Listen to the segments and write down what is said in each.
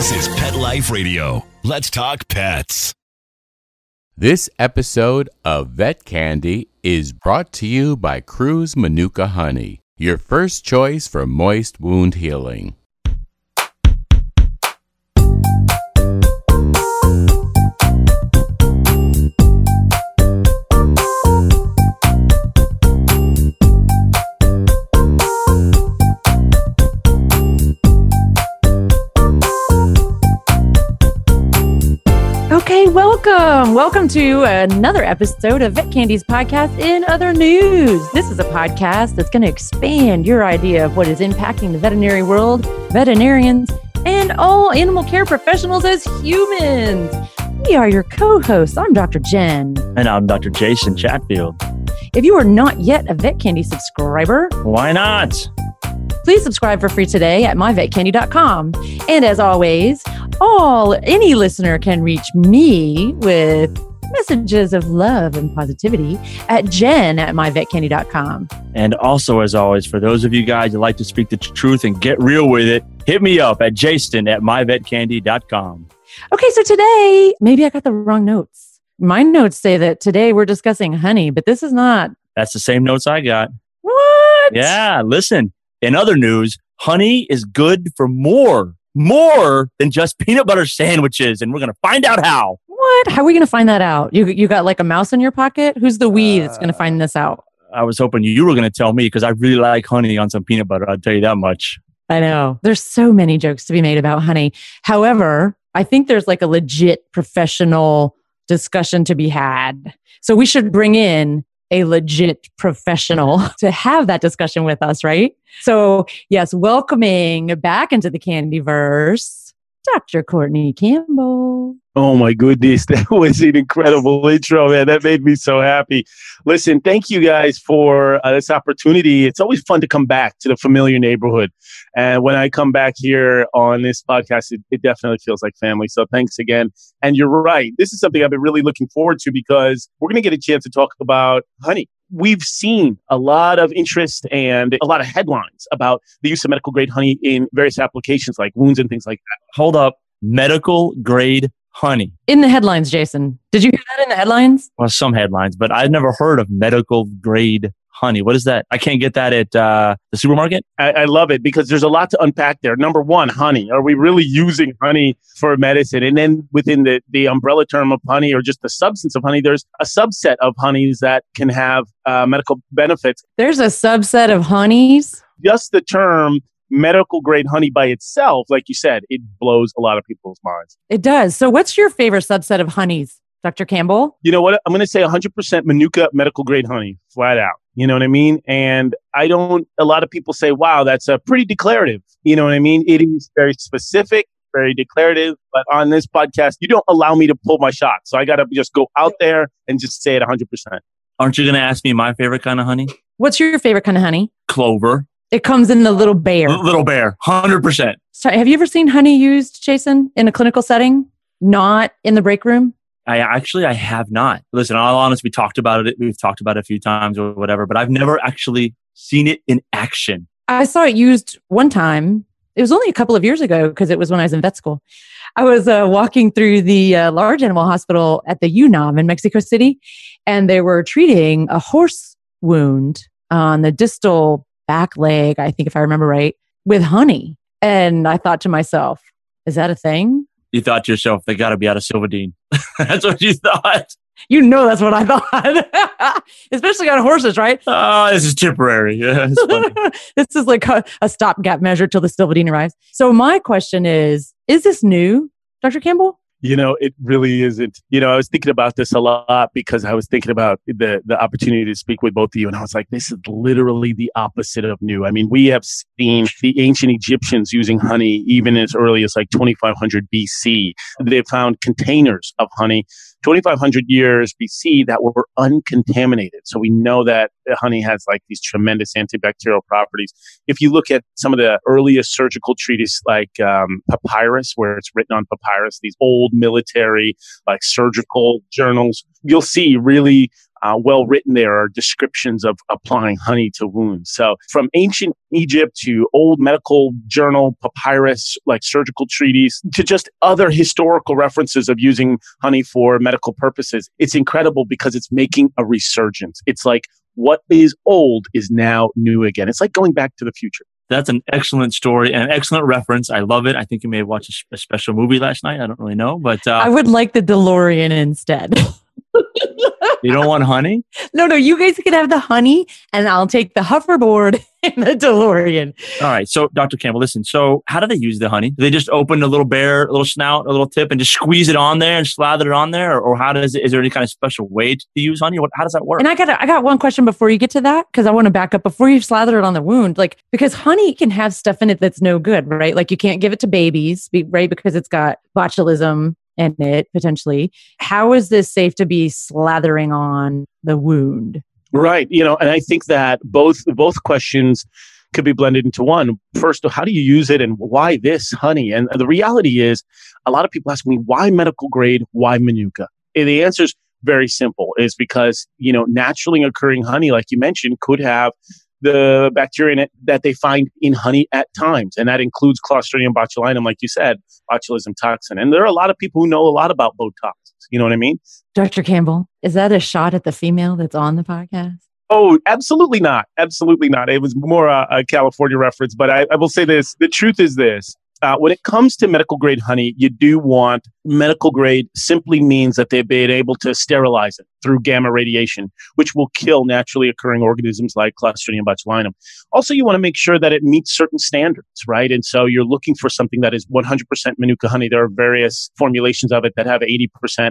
This is Pet Life Radio. Let's talk pets. This episode of Vet Candy is brought to you by Kruuse Manuka Honey, your first choice for moist wound healing. Okay, welcome. Welcome to another episode of Vet Candy's podcast in other news. This is a podcast that's going to expand your idea of what is impacting the veterinary world, veterinarians, and all animal care professionals as humans. We are your co hosts. I'm Dr. Jen. And I'm Dr. Jason Chatfield. If you are not yet a Vet Candy subscriber, Why not? please subscribe for free today at myvetcandy.com. And as always, all any listener can reach me with messages of love and positivity at jen at myvetcandy.com. And also, as always, for those of you guys that like to speak the tr- truth and get real with it, hit me up at jason at myvetcandy.com. Okay, so today, maybe I got the wrong notes. My notes say that today we're discussing honey, but this is not. That's the same notes I got. What? Yeah, listen. In other news, honey is good for more, more than just peanut butter sandwiches. And we're going to find out how. What? How are we going to find that out? You, you got like a mouse in your pocket? Who's the we that's going to find uh, this out? I was hoping you were going to tell me because I really like honey on some peanut butter. I'll tell you that much. I know. There's so many jokes to be made about honey. However, I think there's like a legit professional discussion to be had. So we should bring in a legit professional to have that discussion with us, right? So, yes, welcoming back into the Candyverse, Dr. Courtney Campbell. Oh my goodness, that was an incredible intro, man. That made me so happy. Listen, thank you guys for uh, this opportunity. It's always fun to come back to the familiar neighborhood. And when I come back here on this podcast, it, it definitely feels like family. So thanks again. And you're right. This is something I've been really looking forward to because we're going to get a chance to talk about honey. We've seen a lot of interest and a lot of headlines about the use of medical grade honey in various applications like wounds and things like that. Hold up. Medical grade honey. In the headlines, Jason. Did you hear that in the headlines? well, some headlines, but I've never heard of medical grade honey. What is that? I can't get that at uh, the supermarket. I, I love it because there's a lot to unpack there. Number one, honey. Are we really using honey for medicine? And then within the, the umbrella term of honey or just the substance of honey, there's a subset of honeys that can have uh, medical benefits. There's a subset of honeys. Just the term medical grade honey by itself, like you said, it blows a lot of people's minds. It does. So, what's your favorite subset of honeys, Dr. Campbell? You know what? I'm going to say 100% Manuka medical grade honey, flat out. You know what I mean? And I don't, a lot of people say, wow, that's a pretty declarative. You know what I mean? It is very specific, very declarative. But on this podcast, you don't allow me to pull my shot. So I got to just go out there and just say it 100%. Aren't you going to ask me my favorite kind of honey? What's your favorite kind of honey? Clover. It comes in the little bear. Little bear. 100%. Sorry, have you ever seen honey used, Jason, in a clinical setting? Not in the break room? I actually, I have not. Listen, all honest, we talked about it. We've talked about it a few times or whatever, but I've never actually seen it in action. I saw it used one time. It was only a couple of years ago because it was when I was in vet school. I was uh, walking through the uh, large animal hospital at the UNAM in Mexico City, and they were treating a horse wound on the distal back leg, I think, if I remember right, with honey. And I thought to myself, is that a thing? You thought to yourself, they got to be out of Silvadene. That's what you thought. You know, that's what I thought, especially on horses, right? Oh, this is temporary. Yeah, this is like a, a stopgap measure till the Silvadene arrives. So my question is, is this new, Dr. Campbell? You know, it really isn't. You know, I was thinking about this a lot because I was thinking about the the opportunity to speak with both of you, and I was like, this is literally the opposite of new. I mean, we have seen the ancient Egyptians using honey even as early as like 2500 BC. They found containers of honey 2500 years BC that were uncontaminated. So we know that honey has like these tremendous antibacterial properties. If you look at some of the earliest surgical treatises like um, papyrus, where it's written on papyrus, these old military like surgical journals, you'll see really uh, well written there are descriptions of applying honey to wounds. So from ancient Egypt to old medical journal papyrus, like surgical treaties, to just other historical references of using honey for medical purposes, it's incredible because it's making a resurgence. It's like what is old is now new again. It's like going back to the future. That's an excellent story and an excellent reference. I love it. I think you may have watched a, a special movie last night. I don't really know, but uh, I would like the DeLorean instead. you don't want honey? no, no, you guys can have the honey and I'll take the hoverboard and the DeLorean. All right. So, Dr. Campbell, listen. So, how do they use the honey? Do they just open a little bear, a little snout, a little tip, and just squeeze it on there and slather it on there, or, or how does it? Is there any kind of special way to use honey? What? How does that work? And I got I got one question before you get to that because I want to back up before you slather it on the wound, like because honey can have stuff in it that's no good, right? Like you can't give it to babies, right? Because it's got botulism in it potentially. How is this safe to be slathering on the wound? Right. You know, and I think that both both questions could be blended into one. First, how do you use it and why this honey? And the reality is a lot of people ask me why medical grade, why manuka? And the answer is very simple is because, you know, naturally occurring honey like you mentioned could have the bacteria in it that they find in honey at times. And that includes Clostridium botulinum, like you said, botulism toxin. And there are a lot of people who know a lot about Botox. You know what I mean? Dr. Campbell, is that a shot at the female that's on the podcast? Oh, absolutely not. Absolutely not. It was more a, a California reference, but I, I will say this. The truth is this uh, when it comes to medical grade honey, you do want medical grade simply means that they've been able to sterilize it through gamma radiation, which will kill naturally occurring organisms like Clostridium botulinum. Also, you want to make sure that it meets certain standards, right? And so you're looking for something that is 100% Manuka honey. There are various formulations of it that have 80%,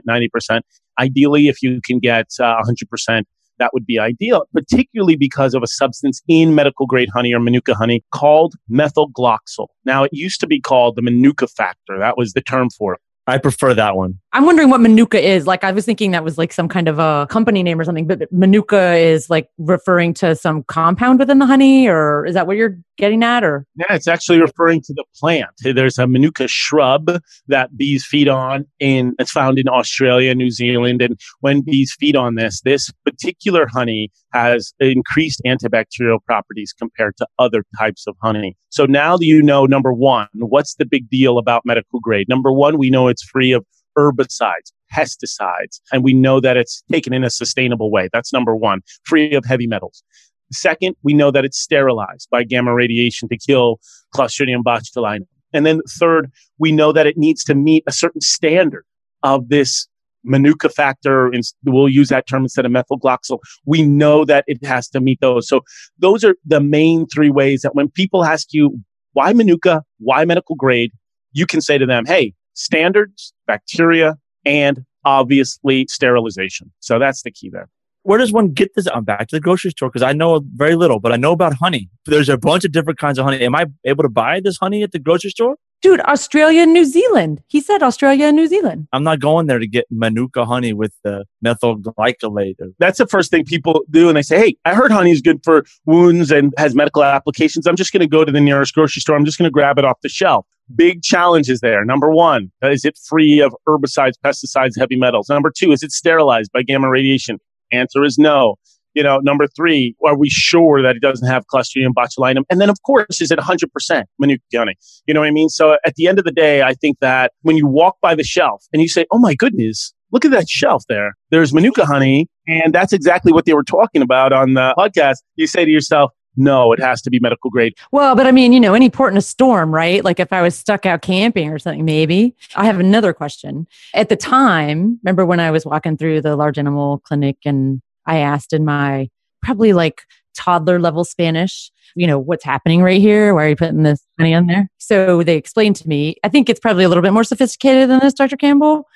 90%. Ideally, if you can get uh, 100%, that would be ideal, particularly because of a substance in medical grade honey or Manuka honey called methylglyoxal. Now, it used to be called the Manuka factor. That was the term for it. I prefer that one. I'm wondering what Manuka is. Like, I was thinking that was like some kind of a company name or something, but Manuka is like referring to some compound within the honey, or is that what you're getting at? Or yeah, it's actually referring to the plant. There's a Manuka shrub that bees feed on, and it's found in Australia, New Zealand. And when bees feed on this, this particular honey has increased antibacterial properties compared to other types of honey. So now you know, number one, what's the big deal about medical grade? Number one, we know it's free of herbicides, pesticides, and we know that it's taken in a sustainable way. That's number one, free of heavy metals. Second, we know that it's sterilized by gamma radiation to kill Clostridium botulinum. And then third, we know that it needs to meet a certain standard of this Manuka factor, and we'll use that term instead of methylglyoxal. We know that it has to meet those. So those are the main three ways that when people ask you why Manuka, why medical grade, you can say to them, hey, standards, bacteria, and obviously sterilization. So that's the key there. Where does one get this? I'm back to the grocery store because I know very little, but I know about honey. There's a bunch of different kinds of honey. Am I able to buy this honey at the grocery store? dude, Australia and New Zealand. He said Australia and New Zealand. I'm not going there to get Manuka honey with the methyl glycolate. That's the first thing people do. And they say, Hey, I heard honey is good for wounds and has medical applications. I'm just going to go to the nearest grocery store. I'm just going to grab it off the shelf. Big challenges there. Number one, uh, is it free of herbicides, pesticides, heavy metals? Number two, is it sterilized by gamma radiation? Answer is no you know, number three, are we sure that it doesn't have Clostridium botulinum? And then, of course, is it 100% Manuka honey? You know what I mean? So at the end of the day, I think that when you walk by the shelf and you say, oh my goodness, look at that shelf there. There's Manuka honey. And that's exactly what they were talking about on the podcast. You say to yourself, no, it has to be medical grade. Well, but I mean, you know, any port in a storm, right? Like if I was stuck out camping or something, maybe. I have another question. At the time, remember when I was walking through the large animal clinic and I asked in my probably like toddler level Spanish, you know, what's happening right here? Why are you putting this honey on there? So they explained to me, I think it's probably a little bit more sophisticated than this, Dr. Campbell,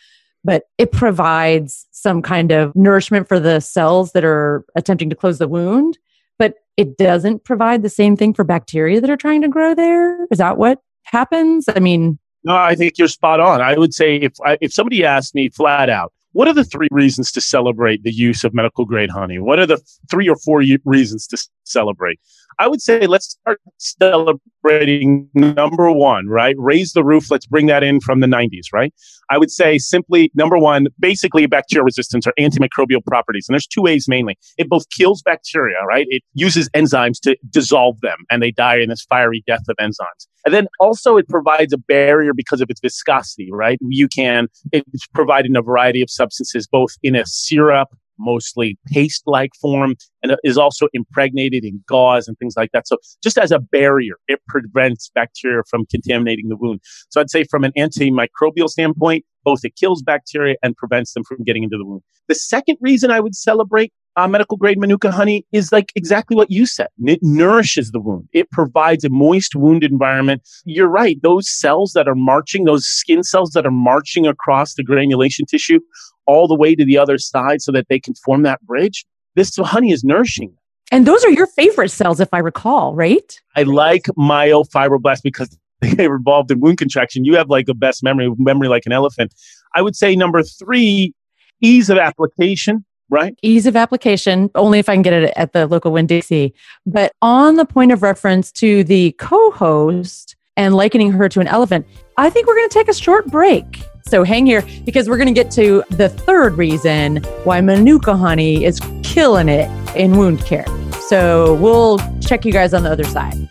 but it provides some kind of nourishment for the cells that are attempting to close the wound, but it doesn't provide the same thing for bacteria that are trying to grow there. Is that what happens? I mean, no, I think you're spot on. I would say if I, if somebody asked me flat out, what are the three reasons to celebrate the use of medical grade honey? What are the three or four reasons to celebrate? I would say let's start celebrating number one, right? Raise the roof. Let's bring that in from the 90s, right? I would say simply number one, basically bacterial resistance or antimicrobial properties. And there's two ways mainly. It both kills bacteria, right? It uses enzymes to dissolve them and they die in this fiery death of enzymes. And then also it provides a barrier because of its viscosity, right? You can, it's providing a variety of substances, both in a syrup, mostly paste like form and is also impregnated in gauze and things like that. So just as a barrier, it prevents bacteria from contaminating the wound. So I'd say from an antimicrobial standpoint, both it kills bacteria and prevents them from getting into the wound. The second reason I would celebrate uh, medical grade Manuka honey is like exactly what you said. It nourishes the wound. It provides a moist wound environment. You're right. Those cells that are marching, those skin cells that are marching across the granulation tissue all the way to the other side so that they can form that bridge. This honey is nourishing. And those are your favorite cells, if I recall, right? I like myofibroblasts because they're involved in wound contraction. You have like the best memory, memory like an elephant. I would say number three, ease of application right? Ease of application, only if I can get it at the local Winn-Dixie. But on the point of reference to the co host and likening her to an elephant, I think we're going to take a short break. So hang here because we're going to get to the third reason why Manuka honey is killing it in wound care. So we'll check you guys on the other side.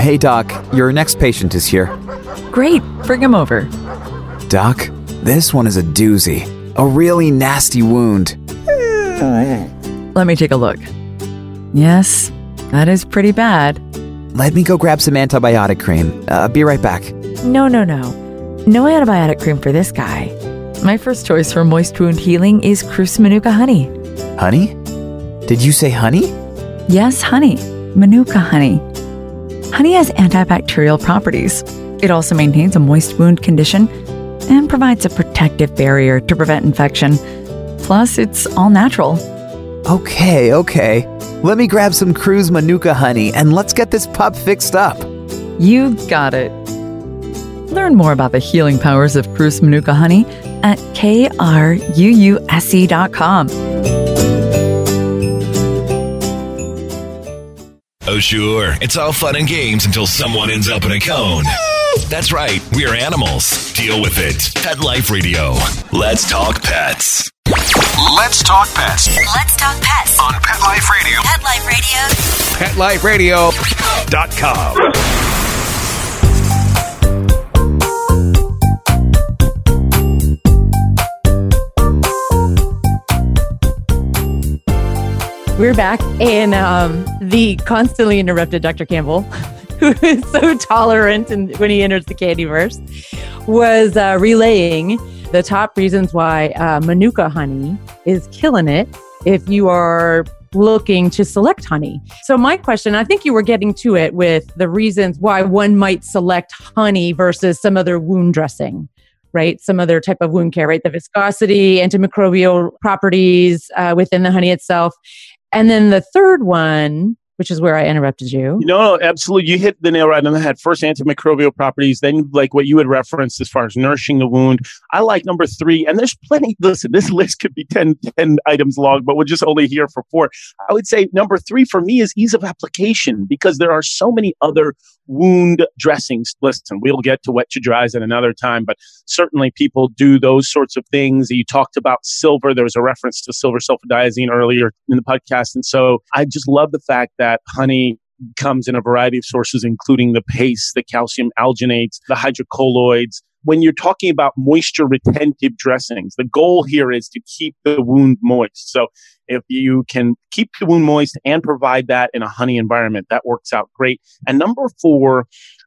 Hey, Doc, your next patient is here. Great, bring him over. Doc, this one is a doozy. A really nasty wound. Let me take a look. Yes, that is pretty bad. Let me go grab some antibiotic cream. Uh, be right back. No, no, no. No antibiotic cream for this guy. My first choice for moist wound healing is Kruuse Manuka honey. Honey? Did you say honey? Yes, honey. Manuka honey. Honey has antibacterial properties. It also maintains a moist wound condition and provides a protective barrier to prevent infection. Plus, it's all natural. Okay, okay. Let me grab some Kruuse Manuka honey and let's get this pup fixed up. You got it. Learn more about the healing powers of Kruuse Manuka honey at kruuse.com. Oh, sure. It's all fun and games until someone ends up in a cone. That's right. We're animals. Deal with it. Pet Life Radio. Let's talk pets. Let's talk pets Let's talk pets. on Pet Life Radio. Pet Life Radio. PetLifeRadio.com. We're back, and um, the constantly interrupted Dr. Campbell, who is so tolerant and when he enters the candyverse, was uh, relaying the top reasons why uh, Manuka honey is killing it if you are looking to select honey. So, my question I think you were getting to it with the reasons why one might select honey versus some other wound dressing. Right, some other type of wound care, right? The viscosity, antimicrobial properties uh, within the honey itself, and then the third one, which is where I interrupted you. No, no, absolutely. You hit the nail right on the head. First, antimicrobial properties, then, like what you had referenced as far as nourishing the wound. I like number three, and there's plenty. Listen, this list could be 10, 10 items long, but we're just only here for four. I would say number three for me is ease of application because there are so many other wound dressings. Listen, we'll get to wet to dries at another time, but certainly people do those sorts of things. You talked about silver. There was a reference to silver sulfadiazine earlier in the podcast. And so I just love the fact that honey comes in a variety of sources, including the paste, the calcium alginates, the hydrocolloids. When you're talking about moisture retentive dressings, the goal here is to keep the wound moist. So if you can keep the wound moist and provide that in a honey environment, that works out great. And number four,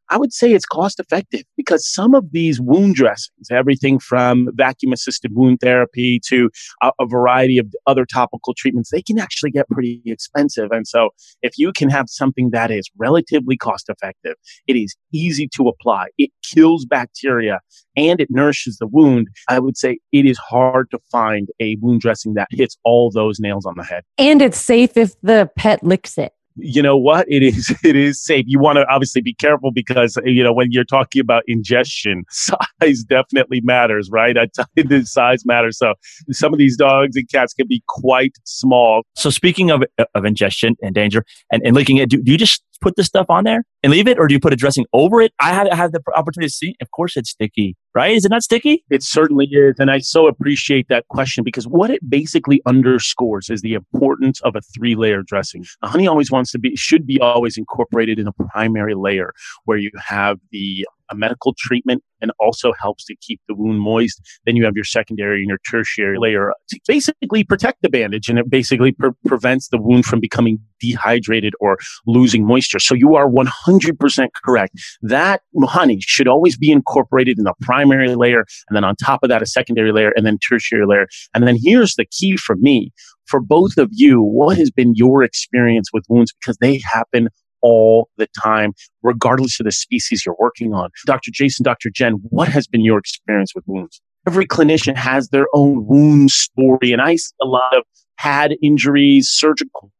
I would say it's cost effective because some of these wound dressings, everything from vacuum assisted wound therapy to a, a, variety of other topical treatments, they can actually get pretty expensive. And so if you can have something that is relatively cost effective, it is easy to apply, it kills bacteria and it nourishes the wound, I would say it is hard to find a wound dressing that hits all those nails on the head. And it's safe if the pet licks it. You know what? It is it is safe. You want to obviously be careful because you know when you're talking about ingestion, size definitely matters, right? I tell you, the size matters. So some of these dogs and cats can be quite small. So speaking of of ingestion and danger and, and licking it, do, do you just put this stuff on there and leave it, or do you put a dressing over it? I have, I have the opportunity to see. Of course, it's sticky, right? Is it not sticky? It certainly is, and I so appreciate that question because what it basically underscores is the importance of a three-layer dressing. The honey always wants to be should be always incorporated in a primary layer where you have the a medical treatment and also helps to keep the wound moist. Then you have your secondary and your tertiary layer to basically protect the bandage and it basically pre- prevents the wound from becoming dehydrated or losing moisture. So you are 100% correct. That honey should always be incorporated in the primary layer and then on top of that, a secondary layer and then tertiary layer. And then here's the key for me. For both of you, what has been your experience with wounds? Because they happen all the time, regardless of the species you're working on. Dr. Jason, Dr. Jen, what has been your experience with wounds? Every clinician has their own wound story, and I see a lot of pad injuries, surgical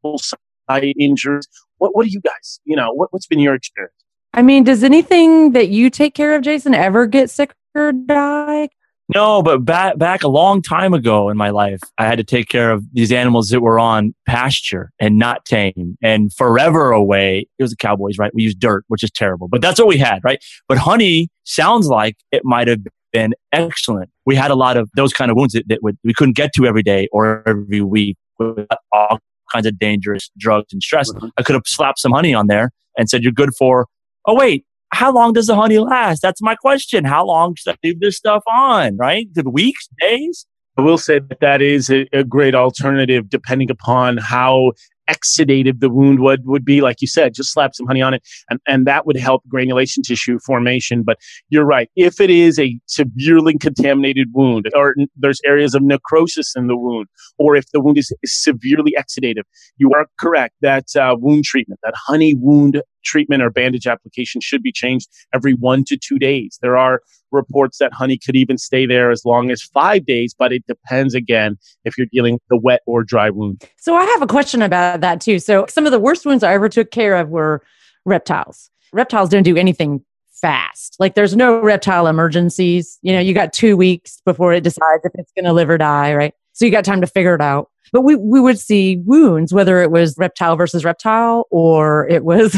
site injuries. What, what do you guys, you know, what, what's been your experience? I mean, does anything that you take care of, Jason, ever get sick or die? No, but back back a long time ago in my life, I had to take care of these animals that were on pasture and not tame and forever away. It was the cowboys, right? We used dirt, which is terrible, but that's what we had, right? But honey sounds like it might have been excellent. We had a lot of those kind of wounds that, that we couldn't get to every day or every week with all kinds of dangerous drugs and stress. Mm-hmm. I could have slapped some honey on there and said, you're good for, oh, wait, how long does the honey last? That's my question. How long should I leave this stuff on? Right? The weeks, days? I will say that that is a, a, great alternative depending upon how exudative the wound would, would be. Like you said, just slap some honey on it and, and that would help granulation tissue formation. But you're right. If it is a severely contaminated wound or there's areas of necrosis in the wound, or if the wound is, is severely exudative, you are correct that uh, wound treatment, that honey wound treatment or bandage application should be changed every one to two days. There are reports that honey could even stay there as long as five days, but it depends again if you're dealing with a wet or dry wound. So I have a question about that too. So some of the worst wounds I ever took care of were reptiles. Reptiles don't do anything fast. Like there's no reptile emergencies. You know, you got two weeks before it decides if it's going to live or die, right? So you got time to figure it out. But we, we would see wounds, whether it was reptile versus reptile or it was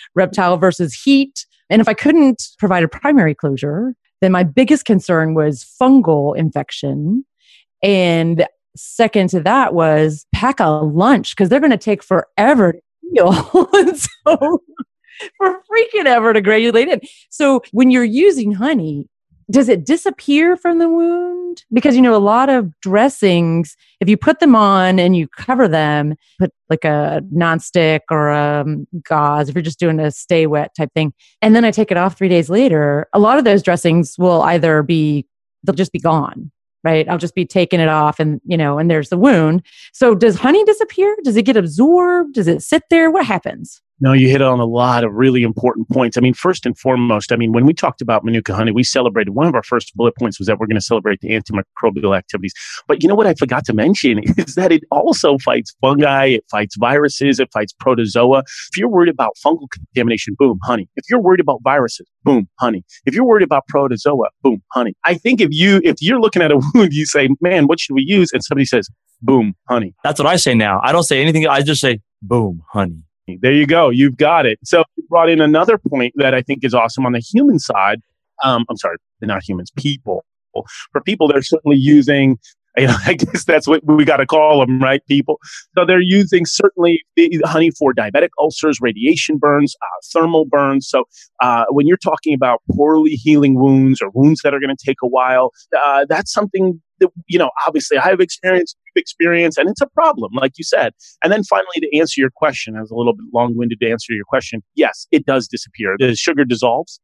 reptile versus heat. And if I couldn't provide a primary closure, then my biggest concern was fungal infection. And second to that was pack a lunch because they're going to take forever to heal. so for freaking ever to granulate it. So when you're using honey, does it disappear from the wound? Because you know, a lot of dressings, if you put them on and you cover them, put like a nonstick or a um, gauze, if you're just doing a stay wet type thing, and then I take it off three days later, a lot of those dressings will either be they'll just be gone right? I'll just be taking it off and you know and there's the wound. So does honey disappear? Does it get absorbed? Does it sit there? What happens no, you hit on a lot of really important points. I mean, first and foremost, I mean, when we talked about Manuka honey, we celebrated one of our first bullet points was that we're going to celebrate the antimicrobial activities. But you know what I forgot to mention is that it also fights fungi, it fights viruses, it fights protozoa. If you're worried about fungal contamination, boom, honey. If you're worried about viruses, boom, honey. If you're worried about protozoa, boom, honey. I think if you if you're looking at a wound, you say, "Man, what should we use?" and somebody says, "Boom, honey." That's what I say now. I don't say anything. I just say, "Boom, honey." There you go. You've got it. So you brought in another point that I think is awesome on the human side. Um, I'm sorry, not humans, people. For people, they're certainly using you know, I guess that's what we got to call them, right? People. So they're using certainly honey for diabetic ulcers, radiation burns, uh, thermal burns. So uh, when you're talking about poorly healing wounds or wounds that are going to take a while, uh, that's something that, you know, obviously I have experience, experience, and it's a problem, like you said. And then finally, to answer your question, I was a little bit long winded to answer your question. Yes, it does disappear. The sugar dissolves,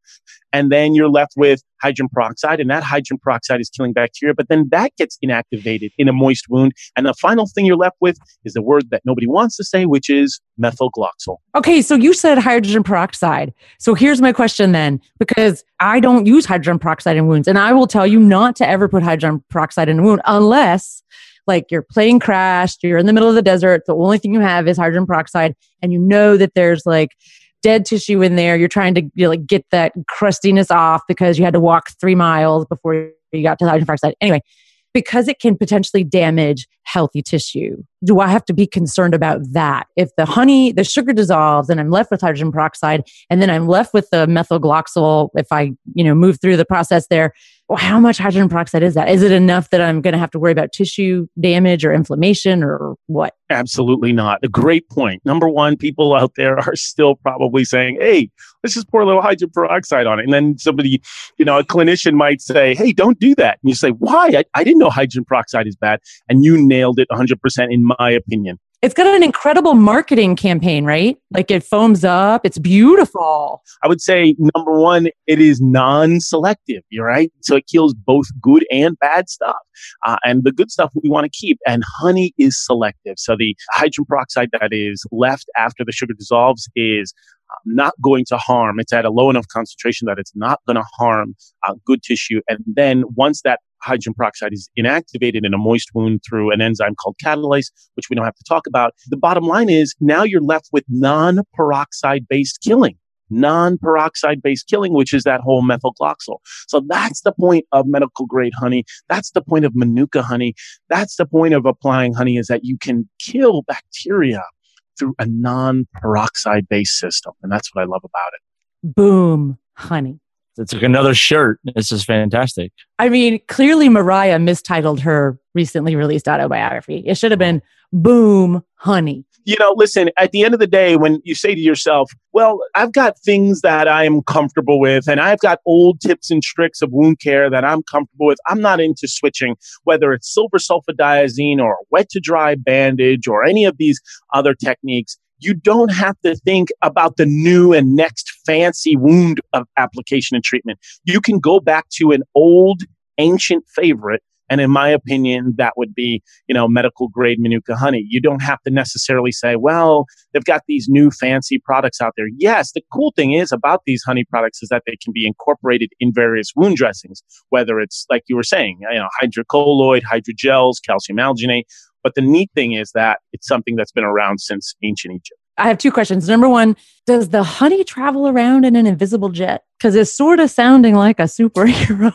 and then you're left with hydrogen peroxide, and that hydrogen peroxide is killing bacteria, but then that gets inactivated in a moist wound. And the final thing you're left with is the word that nobody wants to say, which is methylglyoxal. Okay, so you said hydrogen peroxide. So here's my question then, because I don't use hydrogen peroxide in wounds, and I will tell you not to ever put hydrogen peroxide in a wound unless like your plane crashed, you're in the middle of the desert, the only thing you have is hydrogen peroxide, and you know that there's like dead tissue in there. You're trying to you know, like get that crustiness off because you had to walk three miles before you got to the hydrogen peroxide. Anyway, because it can potentially damage healthy tissue. Do I have to be concerned about that? If the honey, the sugar dissolves and I'm left with hydrogen peroxide and then I'm left with the methylglyoxal if I, you know, move through the process there, how much hydrogen peroxide is that? Is it enough that I'm going to have to worry about tissue damage or inflammation or what? Absolutely not. A great point. Number one, people out there are still probably saying, hey, let's just pour a little hydrogen peroxide on it. And then somebody, you know, a clinician might say, hey, don't do that. And you say, why? I, I didn't know hydrogen peroxide is bad. And you nailed it 100%, in my opinion. It's got an incredible marketing campaign, right? Like it foams up. It's beautiful. I would say number one, it is non-selective. You're right, so it kills both good and bad stuff, uh, and the good stuff we want to keep. And honey is selective, so the hydrogen peroxide that is left after the sugar dissolves is uh, not going to harm. It's at a low enough concentration that it's not going to harm uh, good tissue. And then once that hydrogen peroxide is inactivated in a moist wound through an enzyme called catalase, which we don't have to talk about. The bottom line is now you're left with non peroxide based killing. Non peroxide based killing, which is that whole methylglyoxal. So that's the point of medical grade honey. That's the point of Manuka honey. That's the point of applying honey is that you can kill bacteria through a non peroxide based system. And that's what I love about it. Boom, honey. It's like another shirt. This is fantastic. I mean, clearly Mariah mistitled her recently released autobiography. It should have been Boom, Honey. You know, listen, at the end of the day, when you say to yourself, well, I've got things that I'm comfortable with, and I've got old tips and tricks of wound care that I'm comfortable with, I'm not into switching, whether it's silver sulfadiazine or wet to dry bandage or any of these other techniques you don't have to think about the new and next fancy wound of application and treatment. You can go back to an old ancient favorite. And in my opinion, that would be, you know, medical grade Manuka honey. You don't have to necessarily say, well, they've got these new fancy products out there. Yes, the cool thing is about these honey products is that they can be incorporated in various wound dressings, whether it's like you were saying, you know, hydrocolloid, hydrogels, calcium alginate, but the neat thing is that it's something that's been around since ancient Egypt. I have two questions. Number one, does the honey travel around in an invisible jet? Because it's sort of sounding like a superhero.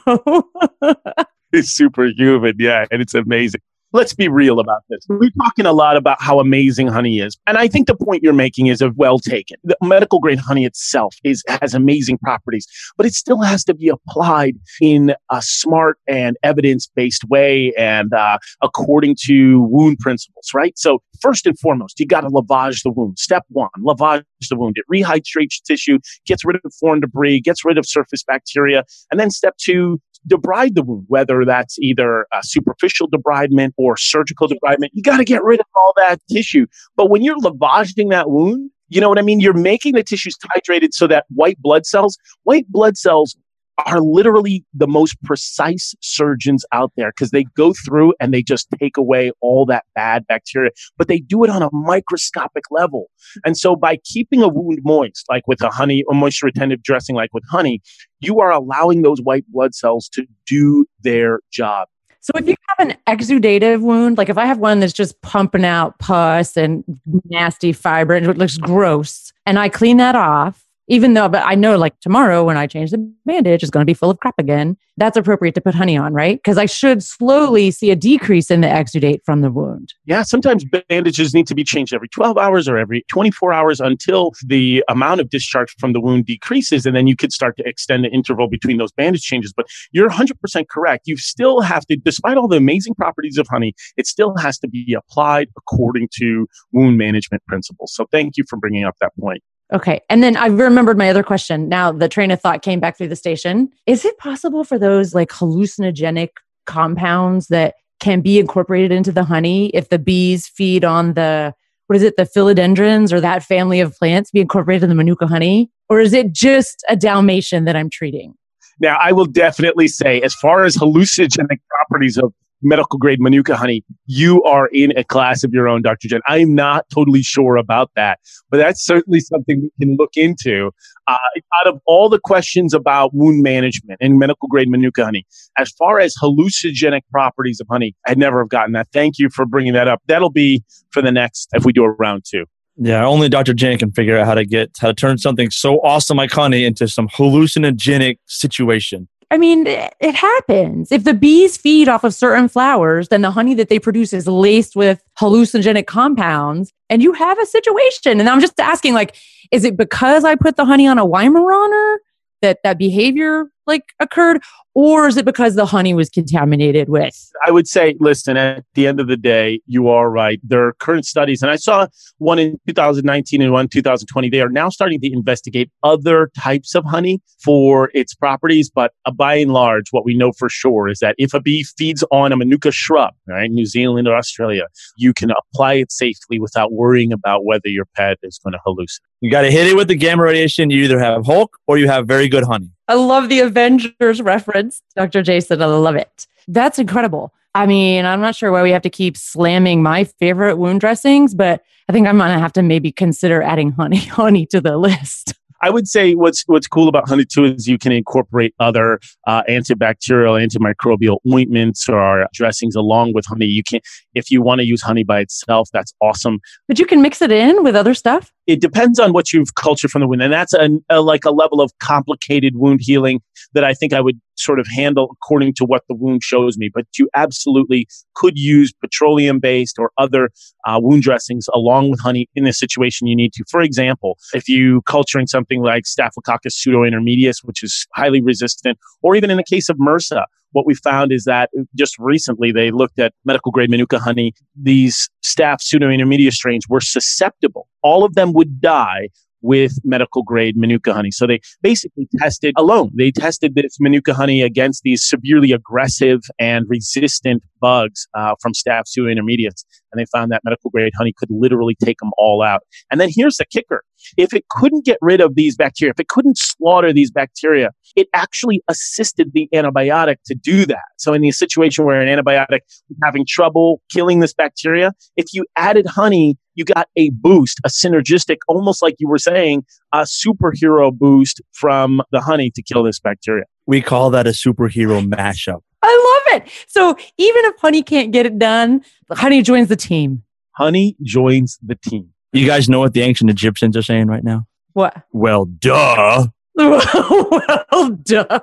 it's superhuman, yeah, and it's amazing let's be real about this. We're talking a lot about how amazing honey is. And I think the point you're making is a well taken. The medical grade honey itself is has amazing properties, but it still has to be applied in a smart and evidence-based way and uh, according to wound principles, right? So first and foremost, you got to lavage the wound. Step one, lavage the wound. It rehydrates tissue, gets rid of foreign debris, gets rid of surface bacteria. And then step two, debride the wound, whether that's either superficial debridement or surgical debridement. You got to get rid of all that tissue. But when you're lavaging that wound, you know what I mean? You're making the tissues hydrated so that white blood cells, white blood cells are literally the most precise surgeons out there because they go through and they just take away all that bad bacteria, but they do it on a microscopic level. And so by keeping a wound moist, like with a honey, a moisture retentive dressing, like with honey, you are allowing those white blood cells to do their job. So if you have an exudative wound, like if I have one that's just pumping out pus and nasty fiber and it looks gross, and I clean that off, even though, but I know like tomorrow when I change the bandage, it's going to be full of crap again. That's appropriate to put honey on, right? Because I should slowly see a decrease in the exudate from the wound. Yeah, sometimes bandages need to be changed every 12 hours or every 24 hours until the amount of discharge from the wound decreases. And then you could start to extend the interval between those bandage changes. But you're 100% correct. You still have to, despite all the amazing properties of honey, it still has to be applied according to wound management principles. So thank you for bringing up that point. Okay. And then I remembered my other question. Now the train of thought came back through the station. Is it possible for those like hallucinogenic compounds that can be incorporated into the honey if the bees feed on the what is it, the philodendrons or that family of plants be incorporated in the manuka honey? Or is it just a Dalmatian that I'm treating? Now, I will definitely say, as far as hallucinogenic properties of medical grade Manuka honey, you are in a class of your own, Dr. Jen. I'm not totally sure about that, but that's certainly something we can look into. Uh, out of all the questions about wound management and medical grade Manuka honey, as far as hallucinogenic properties of honey, I'd never have gotten that. Thank you for bringing that up. That'll be for the next, if we do a round two. Yeah, only Dr. Jen can figure out how to get how to turn something so awesome like honey into some hallucinogenic situation. I mean, it happens. If the bees feed off of certain flowers, then the honey that they produce is laced with hallucinogenic compounds, and you have a situation. And I'm just asking, like, is it because I put the honey on a Weimaraner that that behavior like occurred, or is it because the honey was contaminated with? I would say, listen, at the end of the day, you are right. There are current studies, and I saw one in 2019 and one in 2020. They are now starting to investigate other types of honey for its properties. But uh, by and large, what we know for sure is that if a bee feeds on a Manuka shrub, right, New Zealand or Australia, you can apply it safely without worrying about whether your pet is going to hallucinate. You got to hit it with the gamma radiation. You either have Hulk or you have very good honey. I love the Avengers reference, Dr. Jason. I love it. That's incredible. I mean, I'm not sure why we have to keep slamming my favorite wound dressings, but I think I'm going to have to maybe consider adding honey honey to the list. I would say what's what's cool about honey too is you can incorporate other uh, antibacterial, antimicrobial ointments or dressings along with honey. You can, if you want to use honey by itself, that's awesome. But you can mix it in with other stuff. It depends on what you've cultured from the wound, and that's a, a like a level of complicated wound healing that I think I would sort of handle according to what the wound shows me. But you absolutely could use petroleum based or other uh, wound dressings along with honey in a situation you need to. For example, if you're culturing something like Staphylococcus pseudointermedius, which is highly resistant, or even in the case of MRSA, what we found is that just recently they looked at medical grade Manuka honey. These staph pseudointermediate strains were susceptible. All of them would die with medical grade Manuka honey. So they basically tested alone. They tested this Manuka honey against these severely aggressive and resistant bugs uh, from staph intermediates, And they found that medical grade honey could literally take them all out. And then here's the kicker. If it couldn't get rid of these bacteria, if it couldn't slaughter these bacteria, it actually assisted the antibiotic to do that. So in the situation where an antibiotic was having trouble killing this bacteria, if you added honey, you got a boost, a synergistic, almost like you were saying, a superhero boost from the honey to kill this bacteria. We call that a superhero mashup. I love it. So even if honey can't get it done, honey joins the team. Honey joins the team. You guys know what the ancient Egyptians are saying right now? What? Well, duh. well, duh.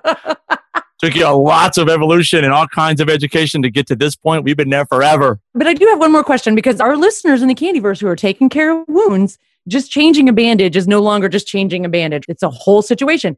Took you lots of evolution and all kinds of education to get to this point. We've been there forever. But I do have one more question because our listeners in the Candyverse who are taking care of wounds, just changing a bandage is no longer just changing a bandage. It's a whole situation.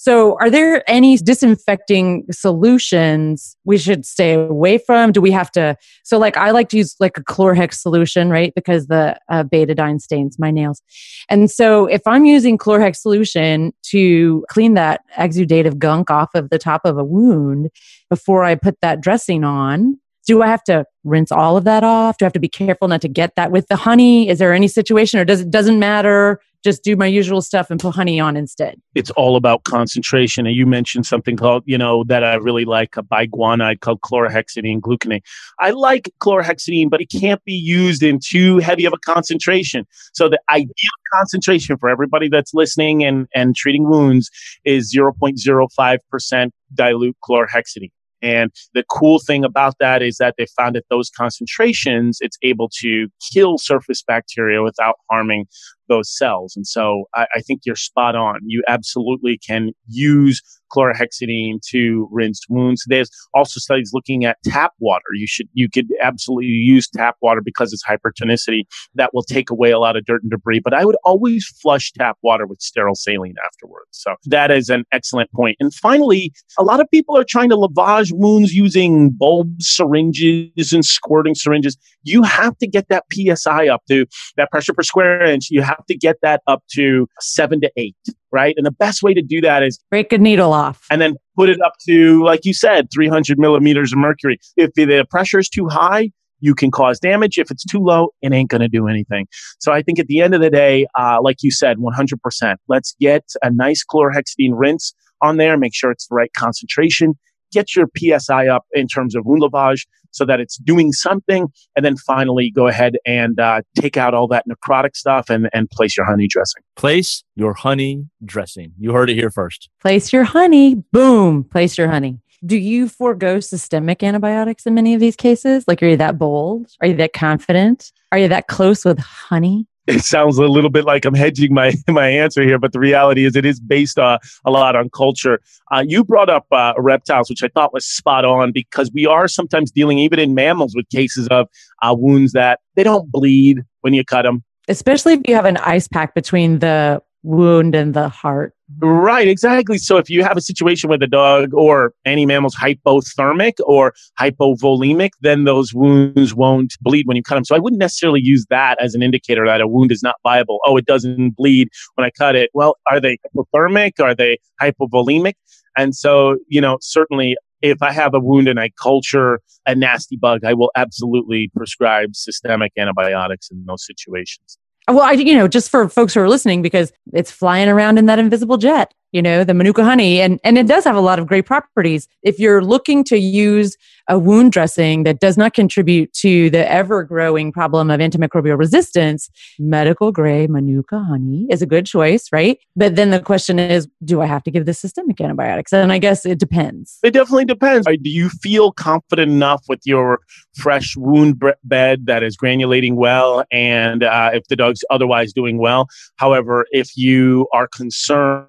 So, are there any disinfecting solutions we should stay away from? Do we have to? So, like, I like to use like a Chlorhex solution, right? Because the uh, betadine stains my nails. And so, if I'm using Chlorhex solution to clean that exudative gunk off of the top of a wound before I put that dressing on, do I have to rinse all of that off? Do I have to be careful not to get that with the honey? Is there any situation or does it doesn't matter? Just do my usual stuff and put honey on instead. It's all about concentration. And you mentioned something called, you know, that I really like a biguanide called chlorhexidine gluconate. I like chlorhexidine, but it can't be used in too heavy of a concentration. So the ideal concentration for everybody that's listening and, and treating wounds is 0.05% dilute chlorhexidine. And the cool thing about that is that they found at those concentrations, it's able to kill surface bacteria without harming those cells. And so I, I think you're spot on. You absolutely can use chlorhexidine to rinse wounds. There's also studies looking at tap water. You should, you could absolutely use tap water because it's hypertonicity that will take away a lot of dirt and debris. But I would always flush tap water with sterile saline afterwards. So that is an excellent point. And finally, a lot of people are trying to lavage wounds using bulb syringes and squirting syringes. You have to get that PSI up to that pressure per square inch. You have to get that up to seven to eight right? And the best way to do that is break a needle off and then put it up to, like you said, 300 millimeters of mercury. If the pressure is too high, you can cause damage. If it's too low, it ain't going to do anything. So I think at the end of the day, uh, like you said, 100%. Let's get a nice chlorhexidine rinse on there. Make sure it's the right concentration. Get your PSI up in terms of wound lavage so that it's doing something. And then finally, go ahead and uh, take out all that necrotic stuff and, and place your honey dressing. Place your honey dressing. You heard it here first. Place your honey. Boom. Place your honey. Do you forego systemic antibiotics in many of these cases? Like, are you that bold? Are you that confident? Are you that close with honey? It sounds a little bit like I'm hedging my my answer here, but the reality is it is based uh, a lot on culture. Uh, you brought up uh, reptiles, which I thought was spot on because we are sometimes dealing, even in mammals, with cases of uh, wounds that they don't bleed when you cut them. Especially if you have an ice pack between the wound in the heart. Right, exactly. So if you have a situation where the dog or any mammal's hypothermic or hypovolemic, then those wounds won't bleed when you cut them. So I wouldn't necessarily use that as an indicator that a wound is not viable. Oh, it doesn't bleed when I cut it. Well, are they hypothermic? Are they hypovolemic? And so, you know, certainly if I have a wound and I culture a nasty bug, I will absolutely prescribe systemic antibiotics in those situations. Well, I, you know, just for folks who are listening, because it's flying around in that invisible jet, you know, the Manuka honey, and, and it does have a lot of great properties. If you're looking to use a wound dressing that does not contribute to the ever growing problem of antimicrobial resistance, medical grade Manuka honey is a good choice, right? But then the question is, do I have to give the systemic antibiotics? And I guess it depends. It definitely depends. Do you feel confident enough with your fresh wound bed that is granulating well and uh, if the dog's otherwise doing well? However, if you are concerned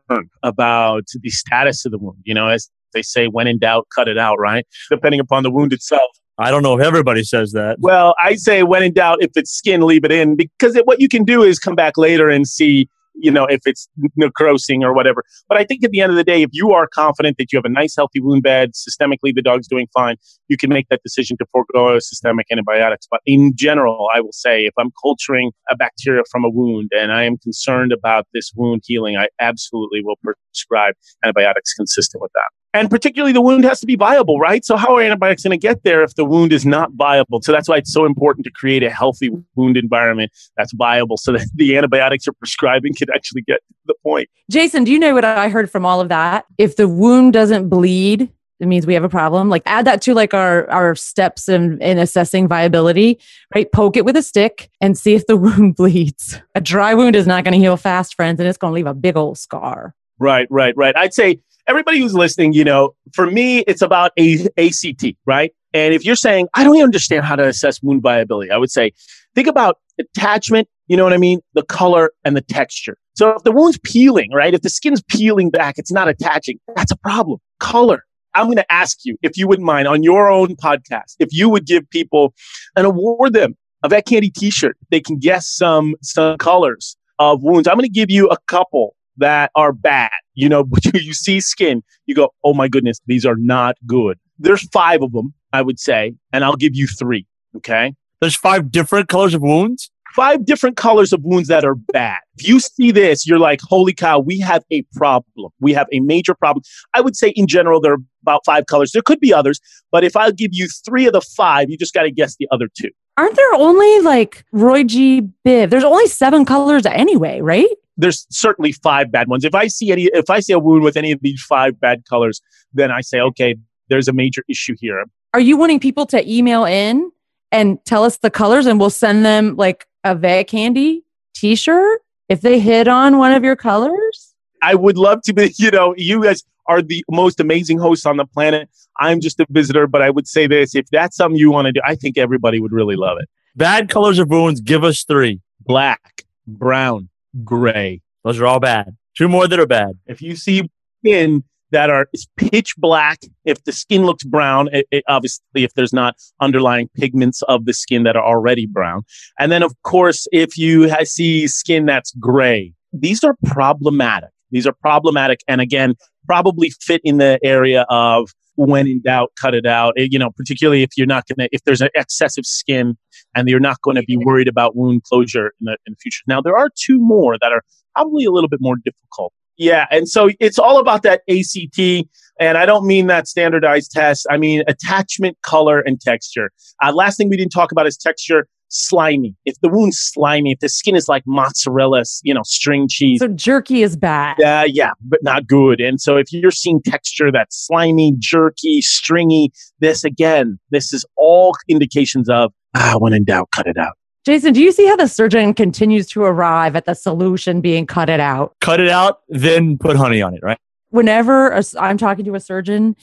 about the status of the wound, you know, as they say, when in doubt, cut it out, right? Depending upon the wound itself. I don't know if everybody says that. Well, I say when in doubt, if it's skin, leave it in because it, what you can do is come back later and see, you know, if it's necrosing or whatever. But I think at the end of the day, if you are confident that you have a nice, healthy wound bed, systemically the dog's doing fine, you can make that decision to forego systemic antibiotics. But in general, I will say if I'm culturing a bacteria from a wound and I am concerned about this wound healing, I absolutely will prescribe antibiotics consistent with that. And particularly, the wound has to be viable, right? So, how are antibiotics going to get there if the wound is not viable? So, that's why it's so important to create a healthy wound environment that's viable so that the antibiotics you're prescribing can actually get to the point. Jason, do you know what I heard from all of that? If the wound doesn't bleed, it means we have a problem. Like add that to like our our steps in, in assessing viability, right? Poke it with a stick and see if the wound bleeds. A dry wound is not going to heal fast, friends, and it's going to leave a big old scar. Right, right, right. I'd say everybody who's listening, you know, for me, it's about a- ACT, right? And if you're saying, I don't even understand how to assess wound viability, I would say, think about attachment, you know what I mean? The color and the texture. So if the wound's peeling, right? If the skin's peeling back, it's not attaching. That's a problem. Color. I'm going to ask you, if you wouldn't mind, on your own podcast, if you would give people and award them a vet candy t-shirt, they can guess some, some colors of wounds. I'm going to give you a couple that are bad. You know, you see skin, you go, oh my goodness, these are not good. There's five of them, I would say, and I'll give you three. Okay. There's five different colors of wounds? Five different colors of wounds that are bad. If you see this, you're like, holy cow, we have a problem. We have a major problem. I would say in general, there are about five colors. There could be others, but if I give you three of the five, you just got to guess the other two. Aren't there only like Roy G. Biv? There's only seven colors anyway, right? There's certainly five bad ones. If I see any, if I see a wound with any of these five bad colors, then I say, okay, there's a major issue here. Are you wanting people to email in and tell us the colors and we'll send them like a vet candy t-shirt if they hit on one of your colors? I would love to be, you know, you guys are the most amazing hosts on the planet. I'm just a visitor, but I would say this if that's something you want to do, I think everybody would really love it. Bad colors of wounds, give us three black, brown, gray. Those are all bad. Two more that are bad. If you see skin that are is pitch black, if the skin looks brown, it, it, obviously if there's not underlying pigments of the skin that are already brown, and then of course if you see skin that's gray, these are problematic. These are problematic, and again, probably fit in the area of when in doubt, cut it out. It, you know, particularly if you're not going to, if there's an excessive skin and you're not going to be worried about wound closure in the, in the future. Now, there are two more that are probably a little bit more difficult. Yeah. And so it's all about that ACT. And I don't mean that standardized test. I mean attachment, color, and texture. Uh, last thing we didn't talk about is texture. slimy. If the wound's slimy, if the skin is like mozzarella, you know, string cheese. So jerky is bad. Yeah, uh, yeah, but not good. And so if you're seeing texture that's slimy, jerky, stringy, this again, this is all indications of ah, when in doubt, cut it out. Jason, do you see how the surgeon continues to arrive at the solution being cut it out? Cut it out, then put honey on it, right? Whenever i I'm talking to a surgeon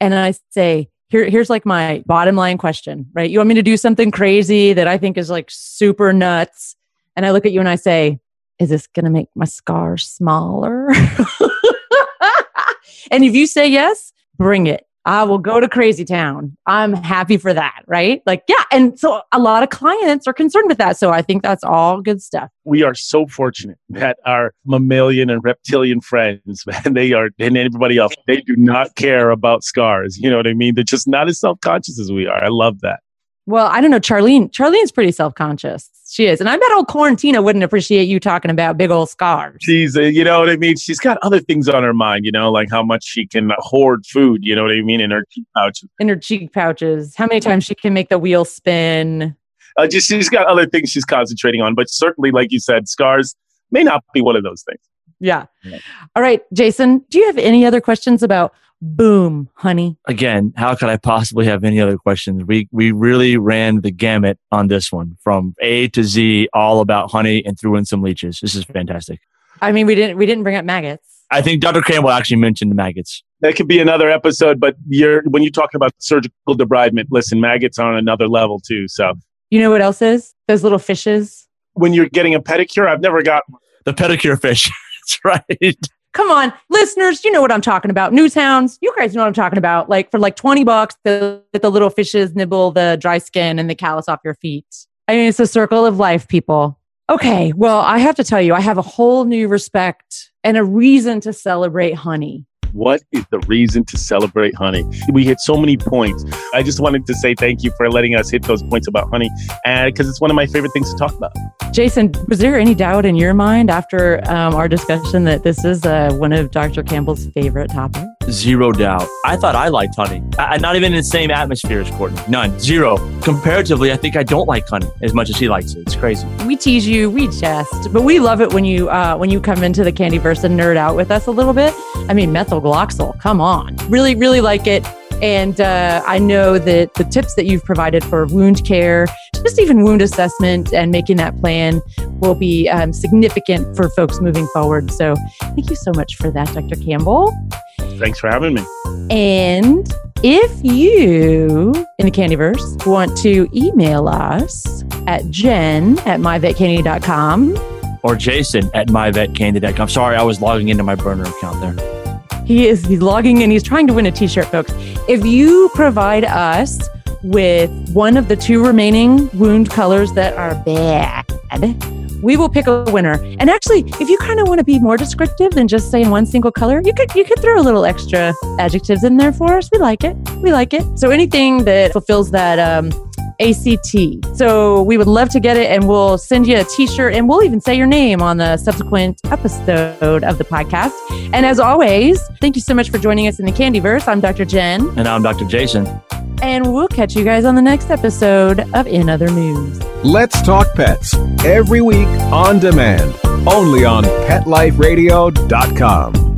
and I say, here, here's like my bottom line question, right? You want me to do something crazy that I think is like super nuts. And I look at you and I say, is this going to make my scar smaller? and if you say yes, bring it. I will go to crazy town. I'm happy for that, right? Like, yeah. And so a lot of clients are concerned with that. So I think that's all good stuff. We are so fortunate that our mammalian and reptilian friends, man, they are, and everybody else, they do not care about scars. You know what I mean? They're just not as self conscious as we are. I love that. Well, I don't know. Charlene, Charlene's pretty self conscious. She is. And I bet old Quarantina wouldn't appreciate you talking about big old scars. She's, uh, you know what I mean? She's got other things on her mind, you know, like how much she can hoard food, you know what I mean, in her cheek pouches. In her cheek pouches. How many times she can make the wheel spin. Uh, just she's got other things she's concentrating on, but certainly, like you said, scars may not be one of those things. Yeah. yeah. All right, Jason, do you have any other questions about Boom, honey. Again, how could I possibly have any other questions? We we really ran the gamut on this one from A to Z, all about honey and threw in some leeches. This is fantastic. I mean, we didn't we didn't bring up maggots. I think Dr. Campbell actually mentioned the maggots. That could be another episode, but you're when you're talking about surgical debridement, listen, maggots are on another level too. So you know what else is? Those little fishes. When you're getting a pedicure, I've never got the pedicure fish. That's right. Come on, listeners, you know what I'm talking about. Newshounds, you guys know what I'm talking about. Like for like 20 bucks, the, the little fishes nibble the dry skin and the callus off your feet. I mean, it's a circle of life, people. Okay, well, I have to tell you, I have a whole new respect and a reason to celebrate honey. What is the reason to celebrate honey? We hit so many points. I just wanted to say thank you for letting us hit those points about honey, because it's one of my favorite things to talk about. Jason, was there any doubt in your mind after um, our discussion that this is uh, one of Dr. Campbell's favorite topics? Zero doubt. I thought I liked honey. I, not even in the same atmosphere as Courtney. None. Zero. Comparatively, I think I don't like honey as much as he likes it. It's crazy. We tease you, we jest, but we love it when you uh, when you come into the Candyverse and nerd out with us a little bit. I mean, methylglyoxal. Come on, really, really like it. And uh, I know that the tips that you've provided for wound care, just even wound assessment and making that plan will be um, significant for folks moving forward. So thank you so much for that, Dr. Campbell. Thanks for having me. And if you in the Candyverse want to email us at jen at myvetcandy.com or jason at myvetcandy.com. Sorry, I was logging into my burner account there. He is he's logging in. He's trying to win a t-shirt, folks. If you provide us with one of the two remaining wound colors that are bad, we will pick a winner. And actually, if you kind of want to be more descriptive than just saying one single color, you could you could throw a little extra adjectives in there for us. We like it. We like it. So anything that fulfills that um, ACT. So we would love to get it and we'll send you a t shirt and we'll even say your name on the subsequent episode of the podcast. And as always, thank you so much for joining us in the Candyverse. I'm Dr. Jen. And I'm Dr. Jason. And we'll catch you guys on the next episode of In Other News. Let's Talk Pets every week on demand, only on PetLifeRadio.com.